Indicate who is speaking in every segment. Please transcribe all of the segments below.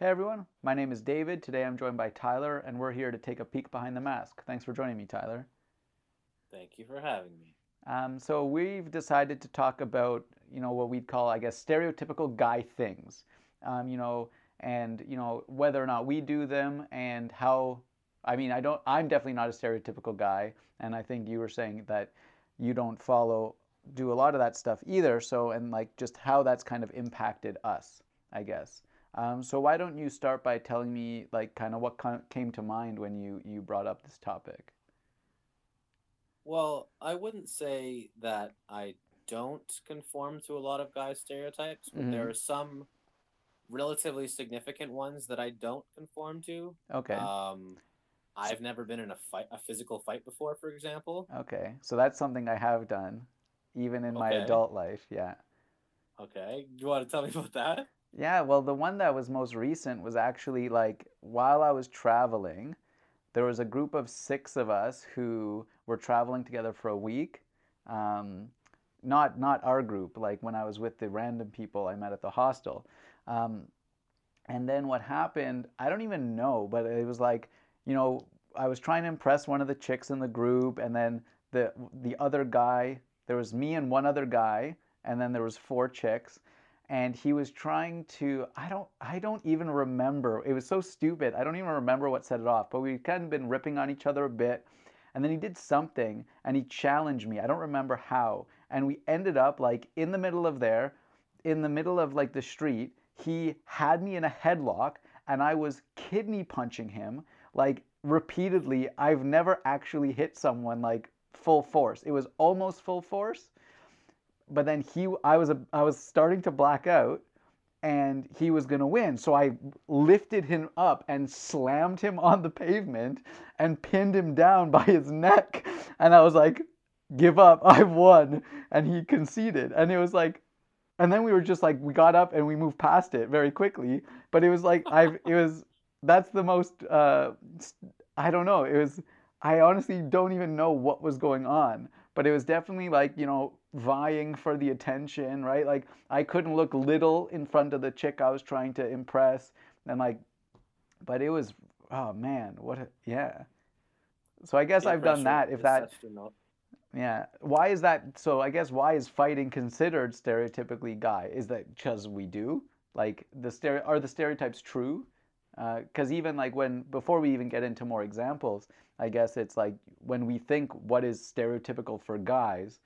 Speaker 1: Hey everyone, my name is David. Today I'm joined by Tyler, and we're here to take a peek behind the mask. Thanks for joining me, Tyler.
Speaker 2: Thank you for having me.
Speaker 1: Um, so we've decided to talk about, you know, what we'd call, I guess, stereotypical guy things. Um, you know, and you know whether or not we do them, and how. I mean, I don't. I'm definitely not a stereotypical guy, and I think you were saying that you don't follow, do a lot of that stuff either. So, and like just how that's kind of impacted us, I guess. Um, so why don't you start by telling me like kind of what came to mind when you you brought up this topic?
Speaker 2: Well, I wouldn't say that I don't conform to a lot of guys' stereotypes, but mm-hmm. there are some relatively significant ones that I don't conform to.
Speaker 1: Okay.
Speaker 2: Um, I've never been in a fight, a physical fight before, for example.
Speaker 1: Okay, so that's something I have done, even in okay. my adult life. Yeah.
Speaker 2: Okay, do you want to tell me about that?
Speaker 1: Yeah, well, the one that was most recent was actually like while I was traveling, there was a group of six of us who were traveling together for a week. Um, not not our group, like when I was with the random people I met at the hostel. Um, and then what happened, I don't even know, but it was like, you know, I was trying to impress one of the chicks in the group, and then the the other guy, there was me and one other guy, and then there was four chicks and he was trying to I don't I don't even remember. It was so stupid. I don't even remember what set it off, but we'd kind of been ripping on each other a bit. And then he did something and he challenged me. I don't remember how. And we ended up like in the middle of there, in the middle of like the street. He had me in a headlock and I was kidney punching him like repeatedly. I've never actually hit someone like full force. It was almost full force, but then he I was a, I was starting to black out and he was going to win. So I lifted him up and slammed him on the pavement and pinned him down by his neck. And I was like, "Give up. I've won." And he conceded. And it was like and then we were just like we got up and we moved past it very quickly, but it was like I it was that's the most uh I don't know. It was I honestly don't even know what was going on, but it was definitely like, you know, vying for the attention, right? Like I couldn't look little in front of the chick I was trying to impress, and like, but it was, oh man, what? A, yeah. So I guess I've done that. If that, yeah. Why is that? So I guess why is fighting considered stereotypically guy? Is that because we do? Like the stere- are the stereotypes true? Because uh, even like when before we even get into more examples, I guess it's like when we think what is stereotypical for guys,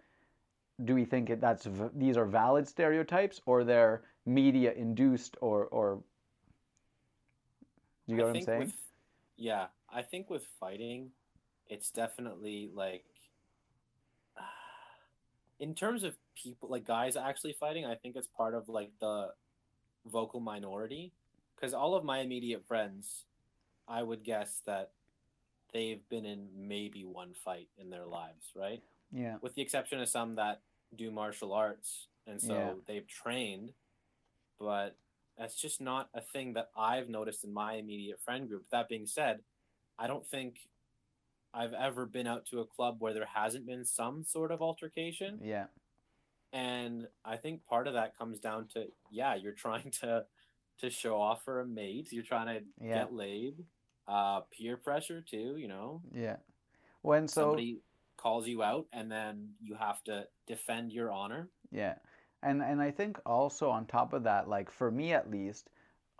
Speaker 1: do we think it, that's these are valid stereotypes or they're media induced or or do you know what I'm saying?
Speaker 2: With, yeah, I think with fighting, it's definitely like in terms of people like guys actually fighting, I think it's part of like the vocal minority because all of my immediate friends, I would guess that they've been in maybe one fight in their lives, right?
Speaker 1: Yeah.
Speaker 2: With the exception of some that do martial arts, and so yeah. they've trained, but that's just not a thing that I've noticed in my immediate friend group. That being said, I don't think I've ever been out to a club where there hasn't been some sort of altercation.
Speaker 1: Yeah.
Speaker 2: And I think part of that comes down to yeah, you're trying to to show off for a mate. You're trying to yeah. get laid. Uh, peer pressure too, you know.
Speaker 1: Yeah. When so
Speaker 2: somebody calls you out and then you have to defend your honor.
Speaker 1: Yeah. And and I think also on top of that, like for me at least,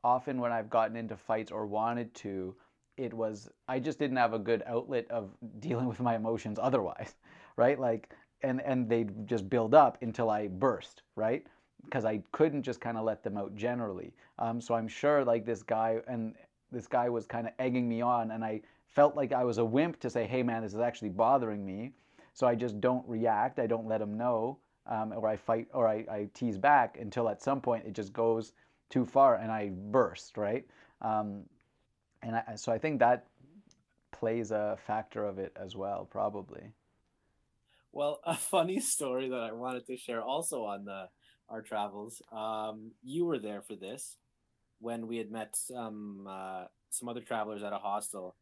Speaker 1: often when I've gotten into fights or wanted to, it was I just didn't have a good outlet of dealing with my emotions otherwise, right? Like and and they just build up until I burst, right? Because I couldn't just kind of let them out generally. Um, so I'm sure like this guy and this guy was kind of egging me on, and I felt like I was a wimp to say, hey man, this is actually bothering me. So I just don't react. I don't let him know, um, or I fight, or I, I, tease back until at some point it just goes too far and I burst, right? Um, and I, so I think that plays a factor of it as well, probably.
Speaker 2: Well, a funny story that I wanted to share also on the our travels. Um, you were there for this when we had met some uh, some other travelers at a hostel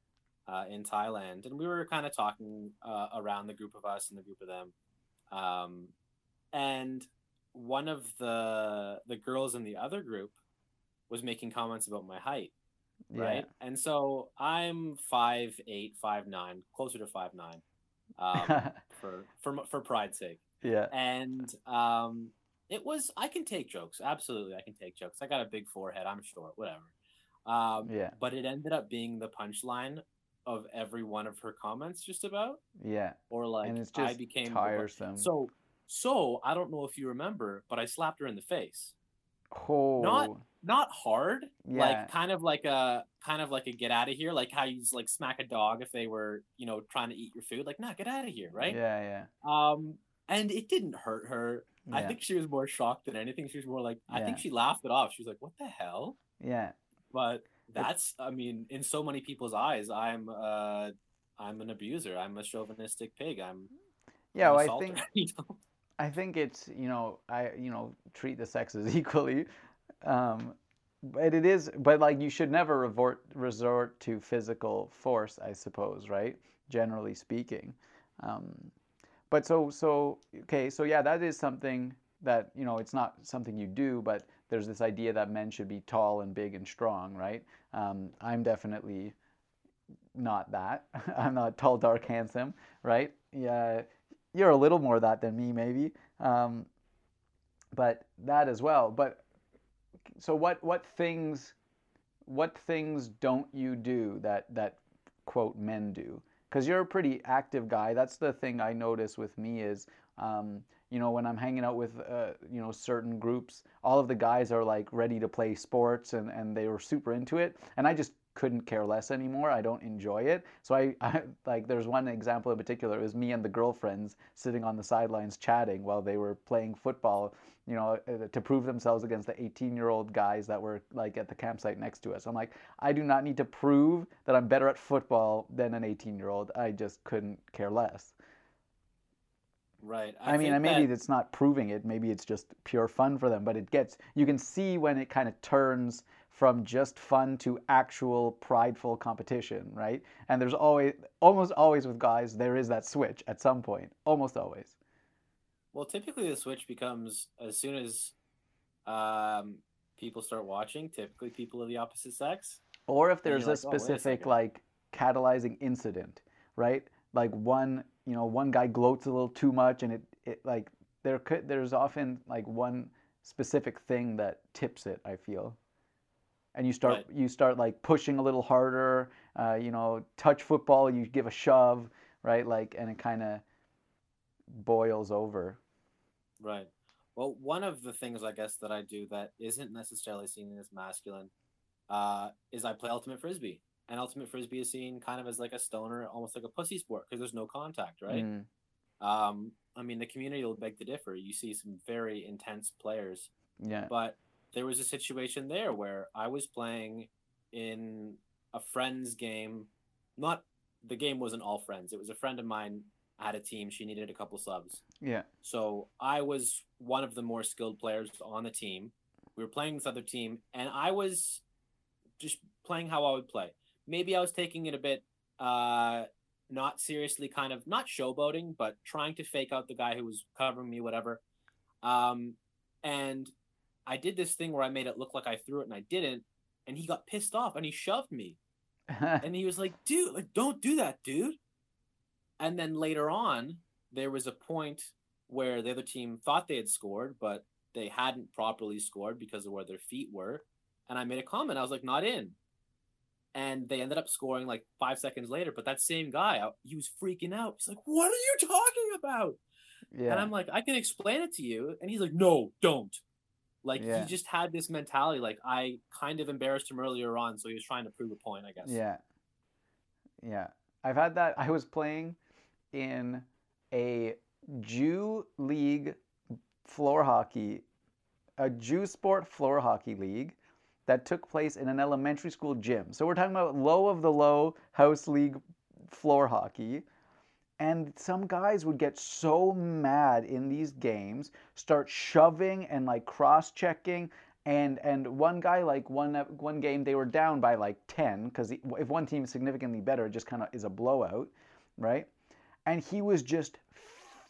Speaker 2: uh, in Thailand, and we were kind of talking uh, around the group of us and the group of them. Um, and one of the the girls in the other group was making comments about my height,
Speaker 1: Yeah.
Speaker 2: right? And so I'm five eight, five nine, closer to five nine, um, for for for pride's sake.
Speaker 1: yeah.
Speaker 2: And um, it was I can take jokes, absolutely, I can take jokes. I got a big forehead, I'm short, whatever. Um,
Speaker 1: Yeah.
Speaker 2: but it ended up being the punchline of every one of her comments, just about,
Speaker 1: Yeah.
Speaker 2: or like
Speaker 1: and it's
Speaker 2: I became
Speaker 1: tiresome.
Speaker 2: So, so I don't know if you remember, but I slapped her in the face.
Speaker 1: oh.
Speaker 2: Not hard,
Speaker 1: yeah.
Speaker 2: like kind of like a kind of like a get out of here, like how you just, like smack a dog if they were, you know, trying to eat your food. Like, nah, get out of here, right?
Speaker 1: Yeah. Yeah.
Speaker 2: Um, and it didn't hurt her. I think she was more shocked than anything. She was more like, I think she laughed it off. She was like, "What the hell?"
Speaker 1: Yeah.
Speaker 2: But that's, I mean, in so many people's eyes, I'm, uh, I'm an abuser. I'm a chauvinistic pig. I'm,
Speaker 1: Yeah. Well, I think
Speaker 2: you know?
Speaker 1: I think it's you know I you know treat the sexes equally, um, but it is but like you should never resort resort to physical force I suppose right generally speaking, um, but so so okay so yeah that is something that you know it's not something you do but there's this idea that men should be tall and big and strong right? Um, I'm definitely not that. I'm not tall dark handsome right? Yeah you're a little more that than me maybe. Um, but that as well. But so what what things what things don't you do that that quote men do because you're a pretty active guy. That's the thing i notice with me is um, you know when i'm hanging out with uh, you know certain groups all of the guys are like ready to play sports and and they were super into it. And i just couldn't care less anymore i don't enjoy it so I, I like there's one example in particular it was me and the girlfriends sitting on the sidelines chatting while they were playing football you know uh, to prove themselves against the 18 year old guys that were like at the campsite next to us i'm like i do not need to prove that i'm better at football than an 18 year old i just couldn't care less
Speaker 2: Right.
Speaker 1: I, mean,
Speaker 2: think
Speaker 1: and maybe
Speaker 2: that-
Speaker 1: it's not proving it. Maybe it's just pure fun for them. But it gets you can see when it kind of turns from just fun to actual prideful competition, right? And there's always, almost always with guys, there is that switch at some point. Almost always.
Speaker 2: Well, typically the switch becomes as soon as um, people start watching. Typically, people of the opposite sex.
Speaker 1: Or if there's a
Speaker 2: like, "Oh, a
Speaker 1: specific like catalyzing incident, right? Like one, you know, one guy gloats a little too much, and it, it like there could there's often like one specific thing that tips it. I feel, and you start
Speaker 2: Right.
Speaker 1: you start like pushing a little harder. Uh, you know, touch football, you give a shove, right? Like, and it kind of boils over.
Speaker 2: Right. Well, one of the things I guess that I do that isn't necessarily seen as masculine uh, is I play ultimate frisbee, and ultimate frisbee is seen kind of as like a stoner, almost like a pussy sport because there's no contact, right?
Speaker 1: Mm,
Speaker 2: Um, I mean, the community will beg to differ. You see some very intense players,
Speaker 1: yeah.
Speaker 2: but there was a situation there where I was playing in a friend's game. Not the game wasn't all friends. It was a friend of mine had a team. She needed a couple subs.
Speaker 1: Yeah.
Speaker 2: So I was one of the more skilled players on the team. We were playing this other team, and I was just playing how I would play. Maybe I was taking it a bit uh, not seriously, kind of not showboating, but trying to fake out the guy who was covering me, whatever. Um, and I did this thing where I made it look like I threw it, and I didn't. And he got pissed off, and he shoved me and he was like, "Dude, like, don't do that, dude." And then later on, there was a point where the other team thought they had scored, but they hadn't properly scored because of where their feet were. And I made a comment. I was like, "Not in." And they ended up scoring like five seconds later. But that same guy, uh, he was freaking out. He's like, "What are you talking about?"
Speaker 1: yeah.
Speaker 2: And I'm like, "I can explain it to you." And he's like, "No, don't." Like
Speaker 1: Yeah.
Speaker 2: he just had this mentality. Like I kind of embarrassed him earlier on, so he was trying to prove a point, I guess.
Speaker 1: Yeah. Yeah. I've had that. I was playing in a Jew league floor hockey, a Jew sport floor hockey league that took place in an elementary school gym. So we're talking about low of the low house league floor hockey. And some guys would get so mad in these games, start shoving and like cross checking. And and one guy like one one game they were down by like ten because if one team is significantly better, it just kind of is a blowout, right? And he was just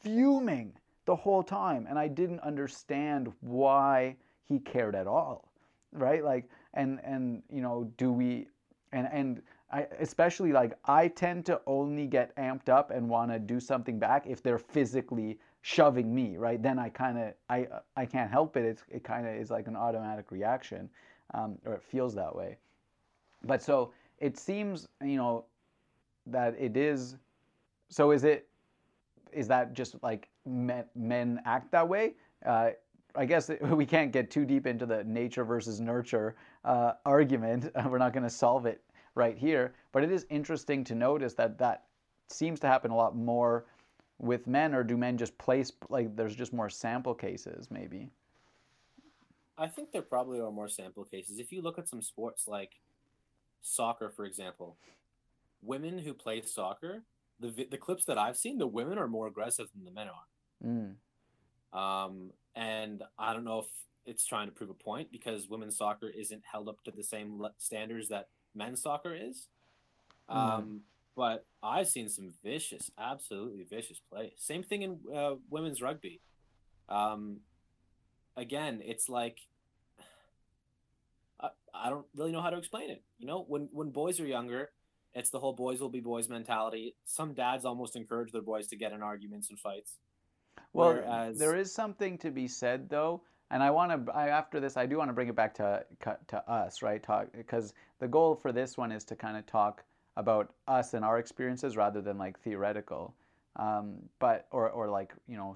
Speaker 1: fuming the whole time, and I didn't understand why he cared at all. right? Like, and and you know, do we, and and I especially like I tend to only get amped up and want to do something back if they're physically shoving me, right? Then I kind of I I can't help it. It's, it kind of is like an automatic reaction, um, or it feels that way. But so it seems, you know, that it is. So is it? Is that just like men, men act that way? Uh, I guess we can't get too deep into the nature versus nurture uh, argument. We're not going to solve it right here, but it is interesting to notice that that seems to happen a lot more with men, or do men just place like there's just more sample cases, maybe?
Speaker 2: I think there probably are more sample cases. If you look at some sports like soccer, for example, women who play soccer, the the clips that I've seen, the women are more aggressive than the men are. Mm. Um, and I don't know if it's trying to prove a point because women's soccer isn't held up to the same standards that men's soccer is. Mm. Um, but I've seen some vicious, absolutely vicious play. Same thing in uh, women's rugby. Um, again, it's like I, I don't really know how to explain it. You know, when when boys are younger, it's the whole boys will be boys mentality. Some dads almost encourage their boys to get in arguments and fights.
Speaker 1: Well, Whereas... there is something to be said though, and I want to. After this, I do want to bring it back to to us, right? Talk because the goal for this one is to kind of talk about us and our experiences rather than like theoretical, um, but or or like you know,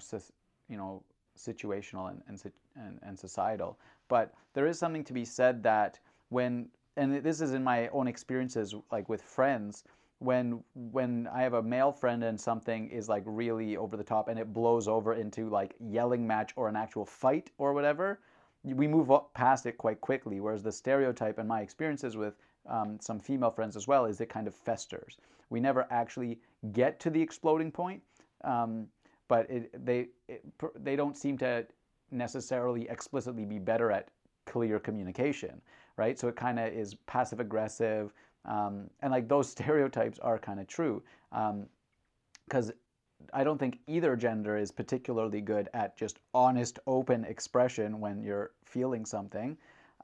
Speaker 1: you know, situational and, and and and societal. But there is something to be said that when and this is in my own experiences, like with friends when when I have a male friend and something is like really over the top and it blows over into like yelling match or an actual fight or whatever, we move up past it quite quickly. Whereas the stereotype and my experiences with um, some female friends as well is it kind of festers. We never actually get to the exploding point, um, but it, they it, they don't seem to necessarily explicitly be better at clear communication, right? So it kind of is passive aggressive um, and like those stereotypes are kind of true because um, I don't think either gender is particularly good at just honest, open expression when you're feeling something.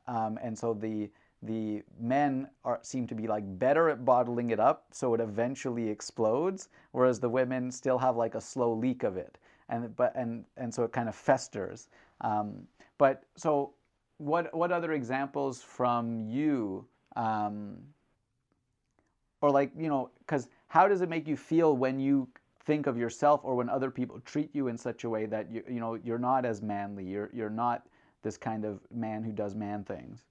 Speaker 1: Um, and so the the men are seem to be like better at bottling it up so it eventually explodes whereas the women still have like a slow leak of it and but and and so it kind of festers um, but so what what other examples from you um, or like you know because how does it make you feel when you think of yourself or when other people treat you in such a way that you you know you're not as manly you're you're not this kind of man who does man things?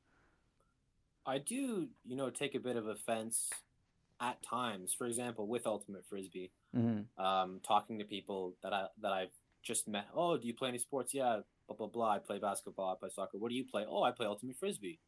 Speaker 2: I do you know take a bit of offense at times for example with ultimate frisbee mm-hmm. um, talking to people that i that i've just met oh do you play any sports? Yeah blah blah blah i play basketball i play soccer. What do you play? Oh i play ultimate frisbee.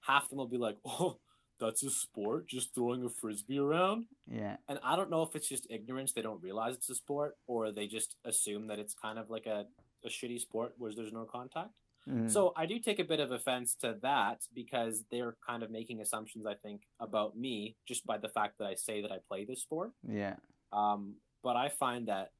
Speaker 2: Half of them will be like oh that's a sport, just throwing a frisbee around.
Speaker 1: Yeah.
Speaker 2: And I don't know if it's just ignorance, they don't realize it's a sport, or they just assume that it's kind of like a, a shitty sport where there's no contact. Mm-hmm. So I do take a bit of offense to that because they're kind of making assumptions, I think, about me just by the fact that I say that I play this sport.
Speaker 1: Yeah.
Speaker 2: Um, but I find that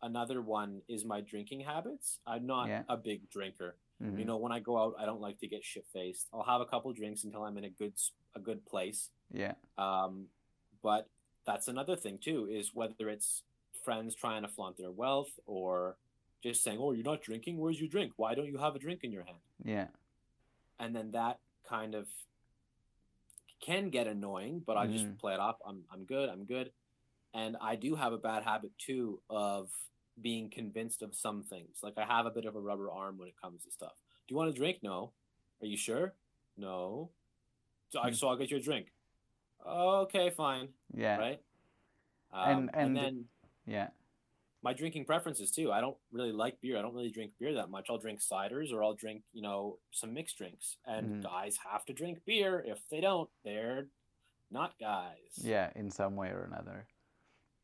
Speaker 2: another one is my drinking habits. I'm not yeah. a big drinker. Mm-hmm. You know, when I go out, I don't like to get shit faced. I'll have a couple drinks until I'm in a good a good place.
Speaker 1: Yeah.
Speaker 2: Um, but that's another thing too is whether it's friends trying to flaunt their wealth or just saying, "Oh, you're not drinking. Where's your drink? Why don't you have a drink in your hand?"
Speaker 1: Yeah.
Speaker 2: And then that kind of can get annoying, but I mm. just play it off. I'm I'm good. I'm good. And I do have a bad habit too of being convinced of some things. Like I have a bit of a rubber arm when it comes to stuff. Do you want a drink? No. Are you sure? No. So, I, hmm. so I'll get you a drink. Okay, fine.
Speaker 1: Yeah.
Speaker 2: Right.
Speaker 1: Um, and, and, and then yeah,
Speaker 2: my drinking preferences too. I don't really like beer. I don't really drink beer that much. I'll drink ciders or I'll drink you know some mixed drinks. And mm. guys have to drink beer. If they don't, they're not guys.
Speaker 1: Yeah, in some way or another.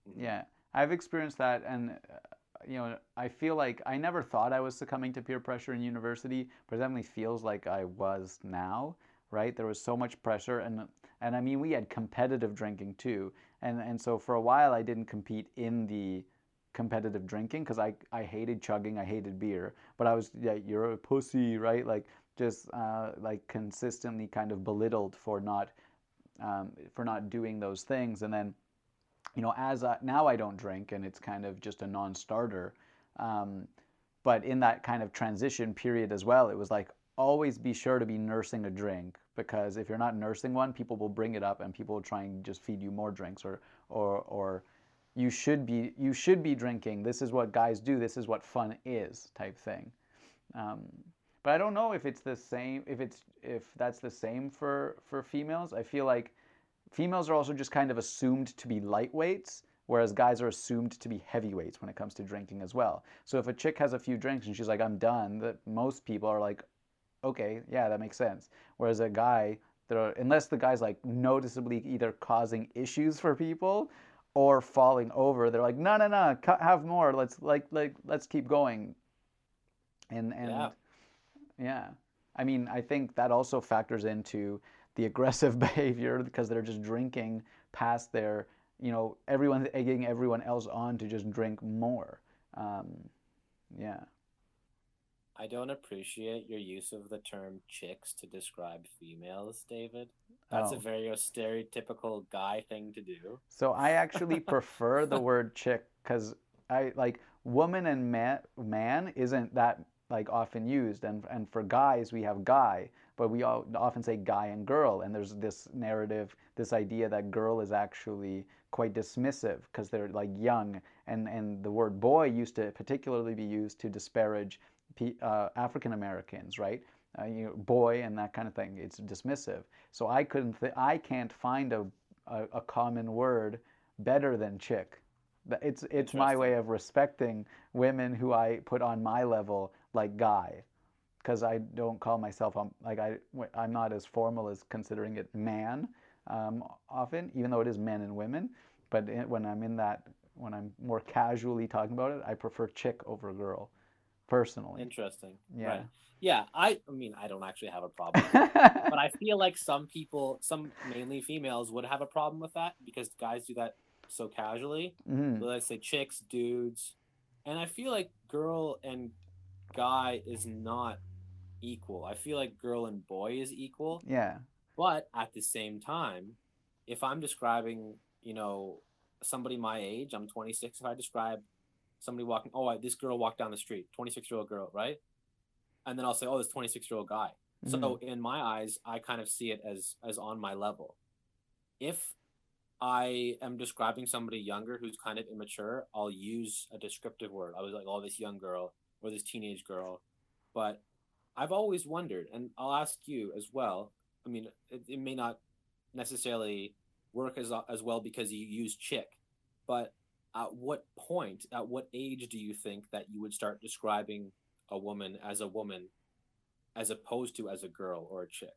Speaker 1: Mm-hmm. Yeah, I've experienced that, and uh, you know, I feel like I never thought I was succumbing to peer pressure in university, but it definitely feels like I was now, right? There was so much pressure, and and I mean, we had competitive drinking too, and and so for a while I didn't compete in the competitive drinking because I I hated chugging, I hated beer, but I was yeah, you're a pussy, right? Like just uh, like consistently kind of belittled for not um, for not doing those things, and then you know as now I don't drink, and it's kind of just a non-starter. Um, but in that kind of transition period as well, it was like always be sure to be nursing a drink because if you're not nursing one, people will bring it up and people will try and just feed you more drinks or or or you should be you should be drinking. This is what guys do. This is what fun is, type thing. Um, but I don't know if it's the same. If it's if that's the same for for females. I feel like females are also just kind of assumed to be lightweights, whereas guys are assumed to be heavyweights when it comes to drinking as well. So if a chick has a few drinks and she's like, "I'm done," that most people are like, "Okay, yeah, that makes sense." Whereas a guy, are, unless the guy's like noticeably either causing issues for people or falling over, they're like, "No, no, no, have more. Let's like like let's keep going." And and yeah. yeah. I mean, I think that also factors into the aggressive behavior because they're just drinking past their, you know, everyone's egging everyone else on to just drink more. Um, yeah.
Speaker 2: I don't appreciate your use of the term chicks to describe females, David. That's oh. a very stereotypical guy thing to do.
Speaker 1: So I actually prefer the word chick because I like woman and man, man isn't that like often used and and for guys we have guy but we all often say guy and girl and there's this narrative this idea that girl is actually quite dismissive because they're like young and and the word boy used to particularly be used to disparage uh, African Americans right? Uh, you know, boy and that kind of thing it's dismissive. So I couldn't th- I can't find a, a, a common word better than chick. It's it's my way of respecting women who I put on my level like guy because I don't call myself um, like I I'm not as formal as considering it man um, often, even though it is men and women. But it, when I'm in that, when I'm more casually talking about it, I prefer chick over girl, personally.
Speaker 2: Interesting. Yeah. Right. Yeah. I I mean I don't actually have a problem, but I feel like some people, some mainly females, would have a problem with that because guys do that so casually. Mm-hmm. let's say chicks, dudes, and I feel like girl and guy is not equal. I feel like girl and boy is equal.
Speaker 1: Yeah.
Speaker 2: But at the same time, if I'm describing, you know, somebody my age, I'm 26. If I describe somebody walking, oh, this girl walked down the street, 26 year old girl, right? And then I'll say, oh, this 26 year old guy. Mm-hmm. So in my eyes, I kind of see it as as on my level. If I am describing somebody younger who's kind of immature, I'll use a descriptive word. I was like, oh, this young girl or this teenage girl. But I've always wondered, and I'll ask you as well. I mean, it, it may not necessarily work as as well because you use chick, but at what point, at what age do you think that you would start describing a woman as a woman, as opposed to as a girl or a chick?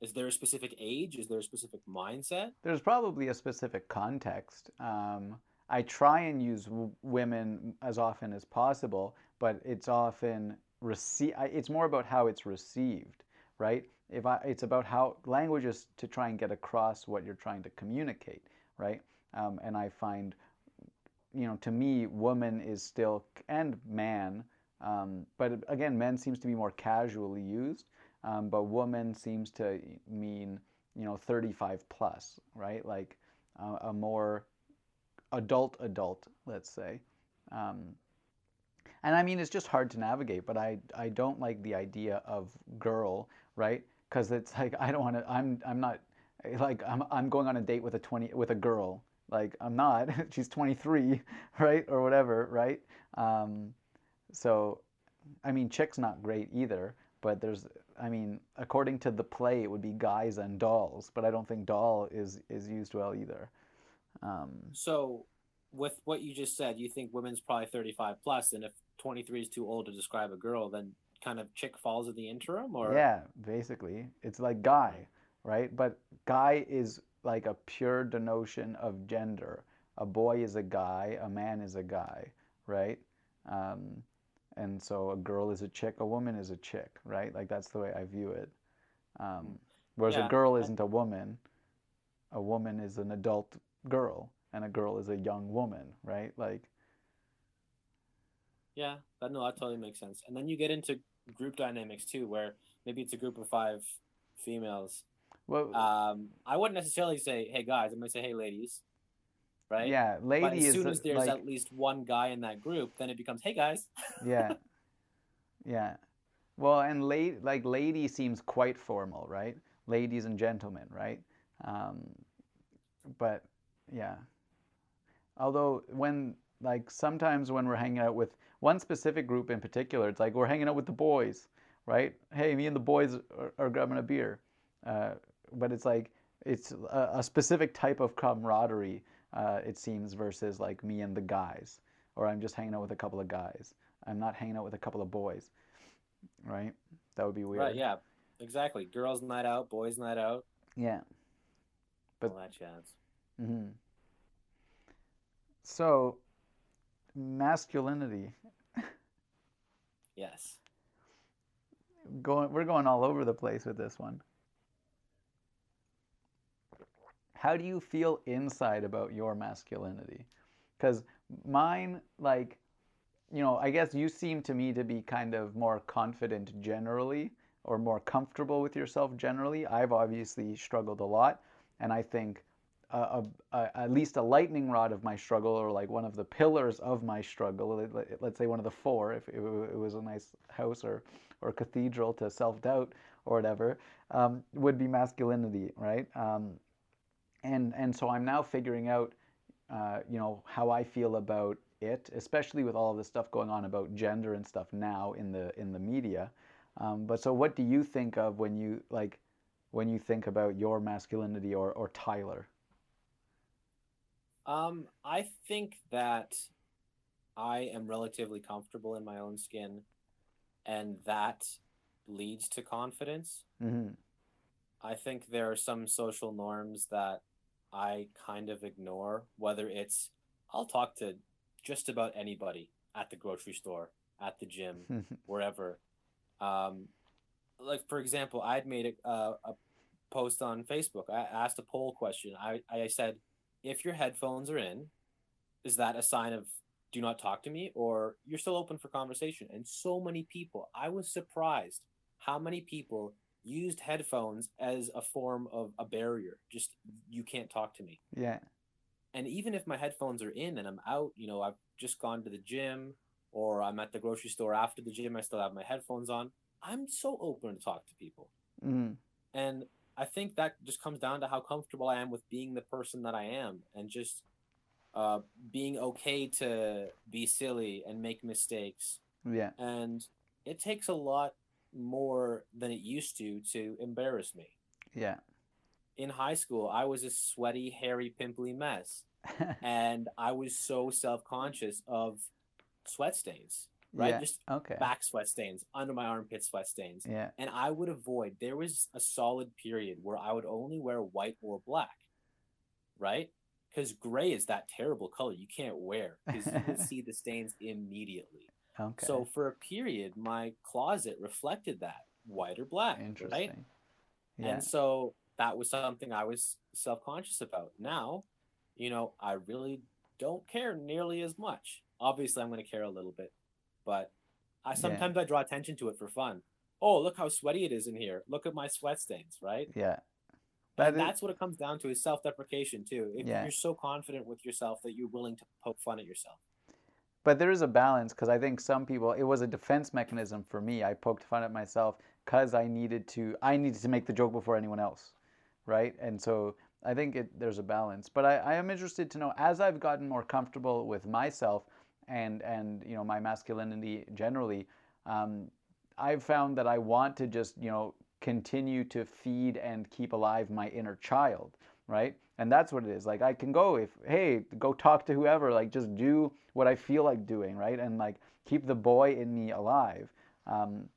Speaker 2: Is there a specific age? Is there a specific mindset?
Speaker 1: There's probably a specific context. Um, I try and use w- women as often as possible, but it's often receive. It's more about how it's received, right? If I, it's about how language is to try and get across what you're trying to communicate, right? Um, and I find, you know, to me, woman is still and man, um, but again, men seems to be more casually used, um, but woman seems to mean you know 35 plus, right? Like uh, a more adult adult, let's say. And I mean, it's just hard to navigate, but I, I don't like the idea of girl, right? Because it's like, I don't want to, I'm, I'm not, like, I'm, I'm going on a date with a 20, with a girl. Like, I'm not, she's 23, right? Or whatever, right? Um, so, I mean, chick's not great either, but there's, I mean, according to the play, it would be guys and dolls, but I don't think doll is, is used well either. Um,
Speaker 2: so, with what you just said, you think women's probably 35 plus, and if 23 is too old to describe a girl, then kind of chick falls in the interim, or
Speaker 1: yeah, basically, it's like guy, right? But guy is like a pure denotion of gender. A boy is a guy, a man is a guy, right? Um, and so a girl is a chick, a woman is a chick, right? Like that's the way I view it. Um, whereas yeah. a girl isn't a woman. A woman is an adult girl and a girl is a young woman, right? Like
Speaker 2: Yeah, that no, that totally makes sense. And then you get into group dynamics too, where maybe it's a group of five females.
Speaker 1: Well,
Speaker 2: Um, I wouldn't necessarily say, "Hey guys," I'm gonna say, "Hey ladies," right?
Speaker 1: yeah, ladies.
Speaker 2: But as soon as there's
Speaker 1: like
Speaker 2: at least one guy in that group, then it becomes, "Hey guys."
Speaker 1: yeah, yeah. Well, and late like lady seems quite formal, right? Ladies and gentlemen, right? Um, but yeah. Although when like sometimes when we're hanging out with one specific group in particular, it's like we're hanging out with the boys, right? Hey, me and the boys are, are grabbing a beer, uh, but it's like it's a, a specific type of camaraderie. Uh, it seems versus like me and the guys, or I'm just hanging out with a couple of guys. I'm not hanging out with a couple of boys, right? That would be weird.
Speaker 2: Right? Yeah, exactly. Girls' night out, boys' night out,
Speaker 1: Yeah. But-
Speaker 2: all that jazz.
Speaker 1: hmm So, masculinity.
Speaker 2: Yes.
Speaker 1: Going, we're going all over the place with this one. How do you feel inside about your masculinity? Because mine, like, you know, I guess you seem to me to be kind of more confident generally or more comfortable with yourself generally. I've obviously struggled a lot, and I think a, a, at least a lightning rod of my struggle, or like one of the pillars of my struggle, let- let- let's say one of the four, if it, was a nice house or, or cathedral to self doubt or whatever, um, would be masculinity, right? Um, and and so I'm now figuring out, uh, you know, how I feel about it, especially with all of stuff going on about gender and stuff now in the in the media. Um, but so, what do you think of when you like when you think about your masculinity or or Tyler?
Speaker 2: Um, I think that I am relatively comfortable in my own skin, and that leads to confidence.
Speaker 1: hmm
Speaker 2: I think there are some social norms that I kind of ignore, whether it's I'll talk to just about anybody at the grocery store, at the gym, wherever. Um, like for example, I'd made a, a, a post on Facebook. I asked a poll question. I, I said, if your headphones are in, is that a sign of do not talk to me or you're still open for conversation? And so many people, I was surprised how many people used headphones as a form of a barrier. Just you can't talk to me
Speaker 1: yeah.
Speaker 2: and even if my headphones are in and I'm out, you know, I've just gone to the gym or I'm at the grocery store after the gym, I still have my headphones on. I'm so open to talk to people.
Speaker 1: hmm
Speaker 2: And I think that just comes down to how comfortable I am with being the person that I am and just uh, being okay to be silly and make mistakes.
Speaker 1: Yeah.
Speaker 2: And it takes a lot more than it used to to embarrass me.
Speaker 1: Yeah.
Speaker 2: In high school, I was a sweaty, hairy, pimply mess. and I was so self conscious of sweat stains, right?
Speaker 1: Yeah.
Speaker 2: Just
Speaker 1: okay.
Speaker 2: back sweat stains, under my armpit sweat stains.
Speaker 1: Yeah.
Speaker 2: And I would avoid, there was a solid period where I would only wear white or black, right? Because gray is that terrible color you can't wear because you will see the stains immediately.
Speaker 1: Okay.
Speaker 2: So for a period, my closet reflected that white or black,
Speaker 1: interesting.
Speaker 2: right?
Speaker 1: Yeah.
Speaker 2: And so that was something I was self conscious about. Now, you know, I really don't care nearly as much. Obviously, I'm going to care a little bit, but I sometimes I draw attention to it for fun. Oh, look how sweaty it is in here. Look at my sweat stains, right?
Speaker 1: yeah. But is-
Speaker 2: that's what it comes down to is self deprecation too. If
Speaker 1: Yeah.
Speaker 2: you're so confident with yourself that you're willing to poke fun at yourself.
Speaker 1: But there is a balance because I think some people it was a defense mechanism for me. I poked fun at myself because I needed to I needed to make the joke before anyone else, right? And so I think it, there's a balance. But I, I am interested to know as I've gotten more comfortable with myself and and you know my masculinity generally, um, I've found that I want to just you know continue to feed and keep alive my inner child, right? And that's what it is. Like I can go if hey, go talk to whoever, like just do what I feel like doing, right? And like keep the boy in me alive. Um,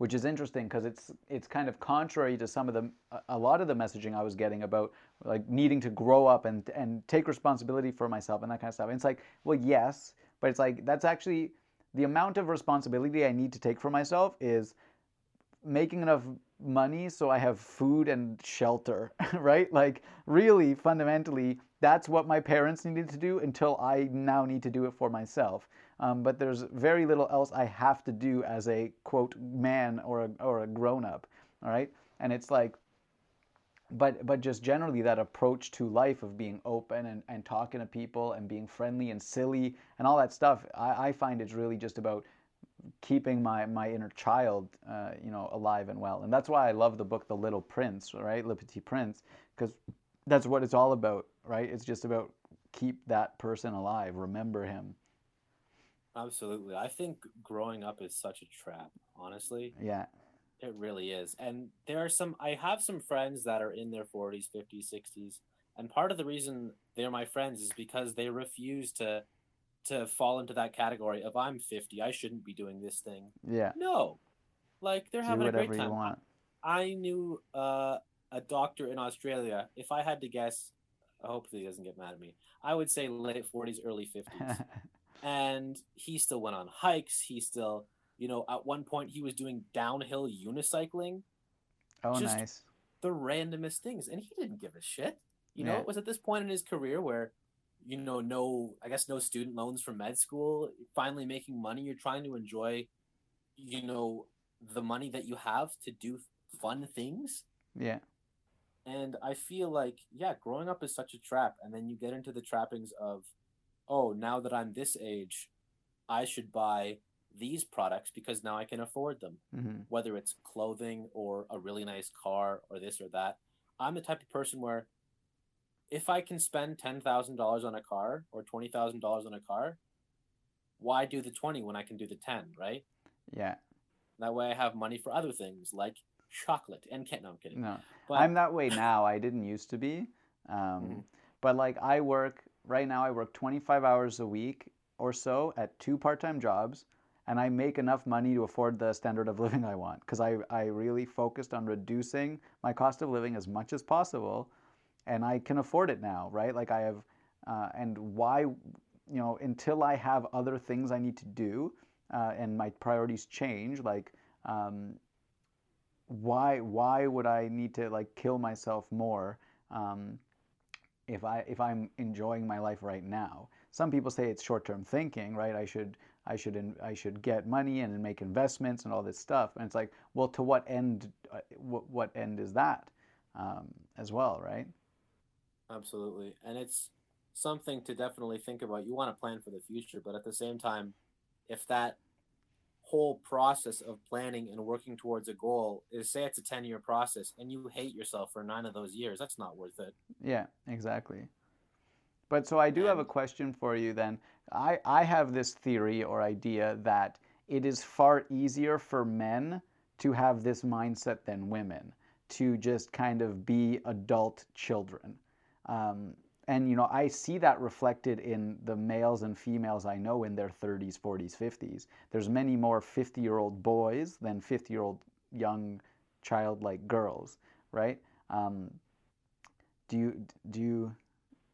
Speaker 1: which is interesting because it's it's kind of contrary to some of the a- lot of the messaging I was getting about like needing to grow up and and take responsibility for myself and that kind of stuff. And it's like, well, yes, but it's like that's actually the amount of responsibility I need to take for myself is making enough money so I have food and shelter, right? Like really fundamentally that's what my parents needed to do until I now need to do it for myself. Um, but there's very little else I have to do as a quote man or a, or a grown up. All right. And it's like, but but just generally that approach to life of being open and, and talking to people and being friendly and silly and all that stuff I, I find it's really just about keeping my my inner child uh, you know alive and well and that's why I love the book The Little Prince right Le Petit Prince because that's what it's all about right it's just about keep that person alive remember him
Speaker 2: Absolutely. I think growing up is such a trap, honestly.
Speaker 1: yeah
Speaker 2: It really is. And there are some, I have some friends that are in their 40s, 50s, 60s. And part of the reason they're my friends is because they refuse to to fall into that category of I'm 50, I shouldn't be doing this thing.
Speaker 1: yeah
Speaker 2: No. Like they're
Speaker 1: do
Speaker 2: having a great
Speaker 1: you
Speaker 2: time.
Speaker 1: want
Speaker 2: I knew uh, a doctor in Australia. If I had to guess, hopefully he doesn't get mad at me. I would say late 40s, early 50s. and he still went on hikes. He still, you know, at one point he was doing downhill unicycling,
Speaker 1: oh
Speaker 2: Just-
Speaker 1: nice
Speaker 2: the randomest things, and he didn't give a shit. You know,
Speaker 1: Yeah.
Speaker 2: it was at this point in his career where, you know, no, I guess no student loans from med school, finally making money. You're trying to enjoy, you know, the money that you have to do fun things.
Speaker 1: yeah
Speaker 2: And I feel like, yeah, growing up is such a trap. And then you get into the trappings of, oh, now that I'm this age, I should buy these products because now I can afford them,
Speaker 1: hmm
Speaker 2: whether it's clothing or a really nice car or this or that. I'm the type of person where if I can spend $10,000 on a car or $20,000 on a car, why do the 20 when I can do the 10, right?
Speaker 1: yeah
Speaker 2: That way I have money for other things like chocolate and can't, no, I'm kidding.
Speaker 1: no
Speaker 2: But
Speaker 1: I'm that way now. I didn't used to be. Um,
Speaker 2: Mhm.
Speaker 1: But like I work right now, I work 25 hours a week or so at two part-time jobs, and I make enough money to afford the standard of living I want because I, I really focused on reducing my cost of living as much as possible, and I can afford it now, right? Like I have, uh, and why, you know, until I have other things I need to do, uh, and my priorities change, like. Um, why why would I need to like kill myself more um, if I if I'm enjoying my life right now? Some people say it's short-term thinking, right? I should I should in, I should get money and make investments and all this stuff. And it's like, well, to what end? Uh, what, what end is that um, as well, right?
Speaker 2: Absolutely. And it's something to definitely think about. You want to plan for the future, but at the same time, if that whole process of planning and working towards a goal is say it's a 10 year process and you hate yourself for nine of those years, that's not worth it.
Speaker 1: Yeah, exactly. But so I do have a question for you then. I, I have this theory or idea that it is far easier for men to have this mindset than women to just kind of be adult children. Um, and you know, I see that reflected in the males and females I know in their 30s, 40s, 50s. There's many more 50-year-old boys than 50-year-old young childlike girls, right? Um, do you do you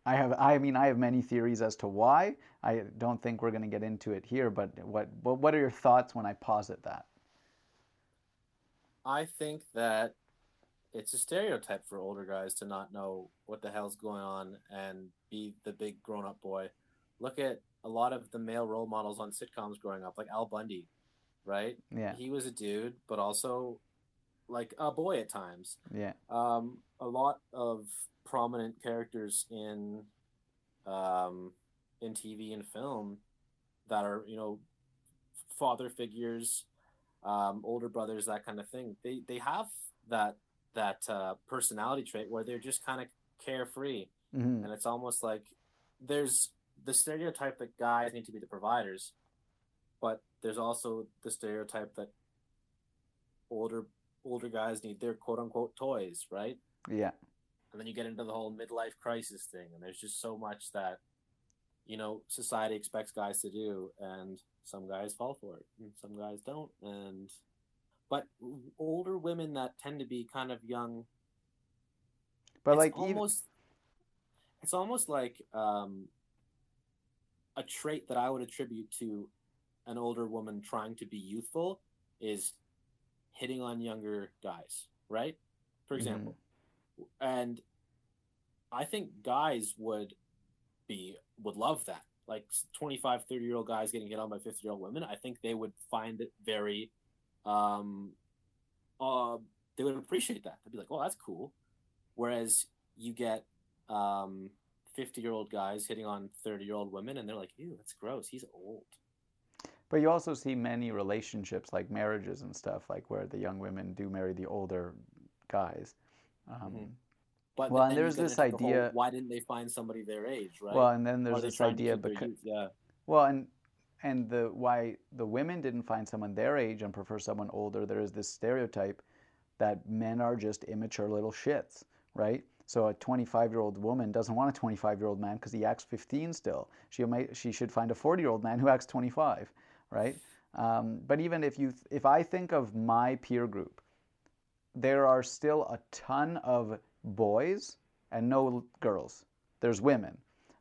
Speaker 1: I have I mean I have many theories as to why. I don't think we're going to get into it here, but what what are your thoughts when I posit that?
Speaker 2: I think that it's a stereotype for older guys to not know what the hell's going on and be the big grown up boy. Look at a lot of the male role models on sitcoms growing up, like Al Bundy, right?
Speaker 1: Yeah.
Speaker 2: He was a dude, but also like a boy at times.
Speaker 1: Yeah.
Speaker 2: Um, a lot of prominent characters in um, in TV and film that are you know father figures, um, older brothers, that kind of thing. They they have that that uh, personality trait where they're just kind of carefree,
Speaker 1: hmm
Speaker 2: and it's almost like there's the stereotype that guys need to be the providers, but there's also the stereotype that older older guys need their quote unquote toys, right?
Speaker 1: Yeah.
Speaker 2: And then you get into the whole midlife crisis thing, and there's just so much that you know society expects guys to do, and some guys fall for it, and some guys don't. And but older women that tend to be kind of young
Speaker 1: But like even
Speaker 2: almost it's almost like um, a trait that I would attribute to an older woman trying to be youthful is hitting on younger guys, right? For
Speaker 1: Mhm.
Speaker 2: example. And I think guys would be would love that. Like 25, 30 year old guys getting hit on by 50 year old women. I think they would find it very, um, uh, they would appreciate that. They'd be like, "Oh, that's cool." Whereas you get um, 50 year old guys hitting on 30 year old women, and they're like, "Ew, that's gross. He's old."
Speaker 1: But you also see many relationships, like marriages and stuff, like where the young women do marry the older guys. Um,
Speaker 2: Mhm. But
Speaker 1: Well, and there's this
Speaker 2: into the whole,
Speaker 1: idea-
Speaker 2: why didn't they find somebody their age, right?
Speaker 1: Well, and then there's this idea because
Speaker 2: yeah,
Speaker 1: well, and and the why the women didn't find someone their age and prefer someone older. There is this stereotype that men are just immature little shits, right? So a 25 year old woman doesn't want a 25 year old man because he acts 15 still. She might she should find a 40 year old man who acts 25, right? Um, but even if you if I think of my peer group, there are still a ton of boys and no girls. There's women.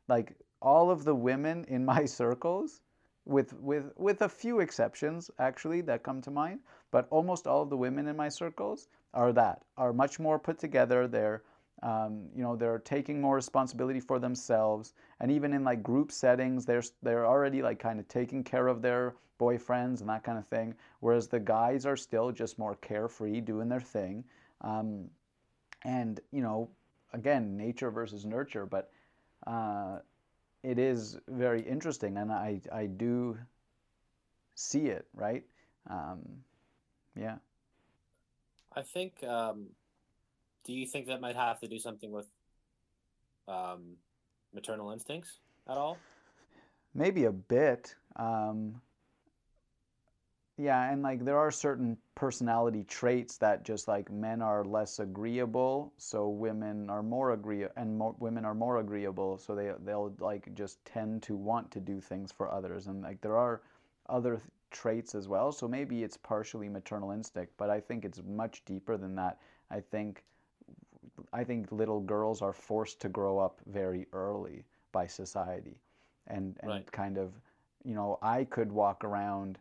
Speaker 1: Like all of the women in my circles, with with with a few exceptions actually that come to mind, but almost all of the women in my circles are that are much more put together. They're um, you know they're taking more responsibility for themselves, and even in like group settings, they're they're already like kind of taking care of their boyfriends and that kind of thing. Whereas the guys are still just more carefree, doing their thing. Um, and you know, again, nature versus nurture, but uh, it is very interesting, and I I do see it right. Um, yeah.
Speaker 2: I think. Um, do you think that might have to do something with um, maternal instincts at all?
Speaker 1: Maybe a bit. Um, yeah, and like there are certain personality traits that just like men are less agreeable, so women are more agree and more, women are more agreeable, so they they'll like just tend to want to do things for others, and like there are other th- traits as well. So maybe it's partially maternal instinct, but I think it's much deeper than that. I think I think little girls are forced to grow up very early by society, and and
Speaker 2: Right.
Speaker 1: kind of, you know, I could walk around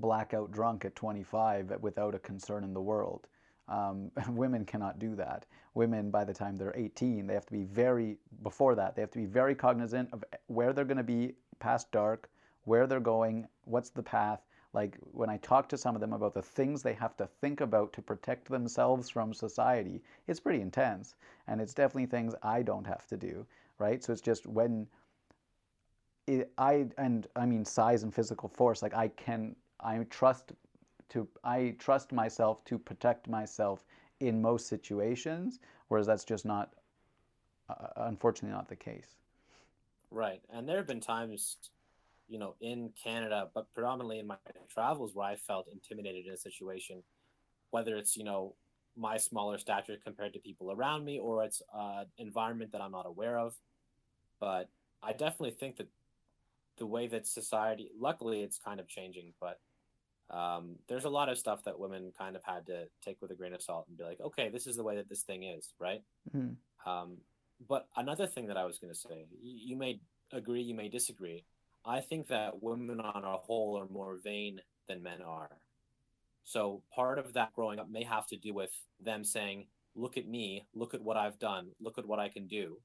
Speaker 1: blackout drunk at 25 without a concern in the world. Um, women cannot do that. Women, by the time they're 18, they have to be very, before that, they have to be very cognizant of where they're going to be past dark, where they're going, what's the path. Like when I talk to some of them about the things they have to think about to protect themselves from society, it's pretty intense. And it's definitely things I don't have to do, right? So it's just when it, I and I mean size and physical force. Like I can, I trust to, I trust myself to protect myself in most situations. Whereas that's just not, uh, unfortunately, not the case.
Speaker 2: Right. And there have been times, you know, in Canada, but predominantly in my travels where I felt intimidated in a situation, whether it's, you know, my smaller stature compared to people around me or it's uh environment that I'm not aware of. But I definitely think that the way that society, luckily it's kind of changing, but um, there's a lot of stuff that women kind of had to take with a grain of salt and be like, okay, this is the way that this thing is, right?
Speaker 1: Mhm.
Speaker 2: Um, but another thing that I was going to say, you, you may agree, you may disagree. I think that women on a whole are more vain than men are. So part of that growing up may have to do with them saying, look at me, look at what I've done, look at what I can do.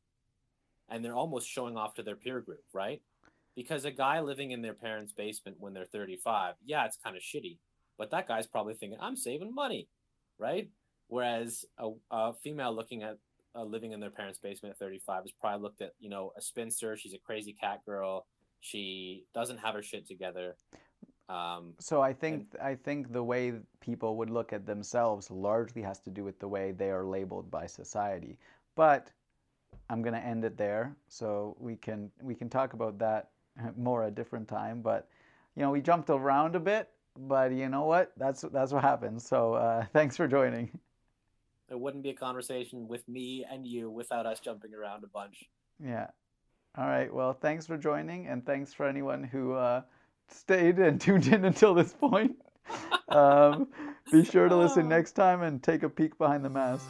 Speaker 2: And they're almost showing off to their peer group, right? Because a guy living in their parents' basement when they're 35, yeah, it's kind of shitty. But that guy's probably thinking, I'm saving money, right? Whereas a, a female looking at uh, living in their parents' basement at 35 has probably looked at, you know, a spinster. She's a crazy cat girl. She doesn't have her shit together. Um,
Speaker 1: So I think I think the way people would look at themselves largely has to do with the way they are labeled by society. But I'm going to end it there, so we can we can talk about that more a different time. But you know, we jumped around a bit, but you know what? That's that's what happens. So uh, thanks for joining.
Speaker 2: it wouldn't be a conversation with me and you without us jumping around a bunch.
Speaker 1: Yeah. All right. Well, thanks for joining, and thanks for anyone who uh, stayed and tuned in until this point. um, be sure to listen next time and take a peek behind the mask.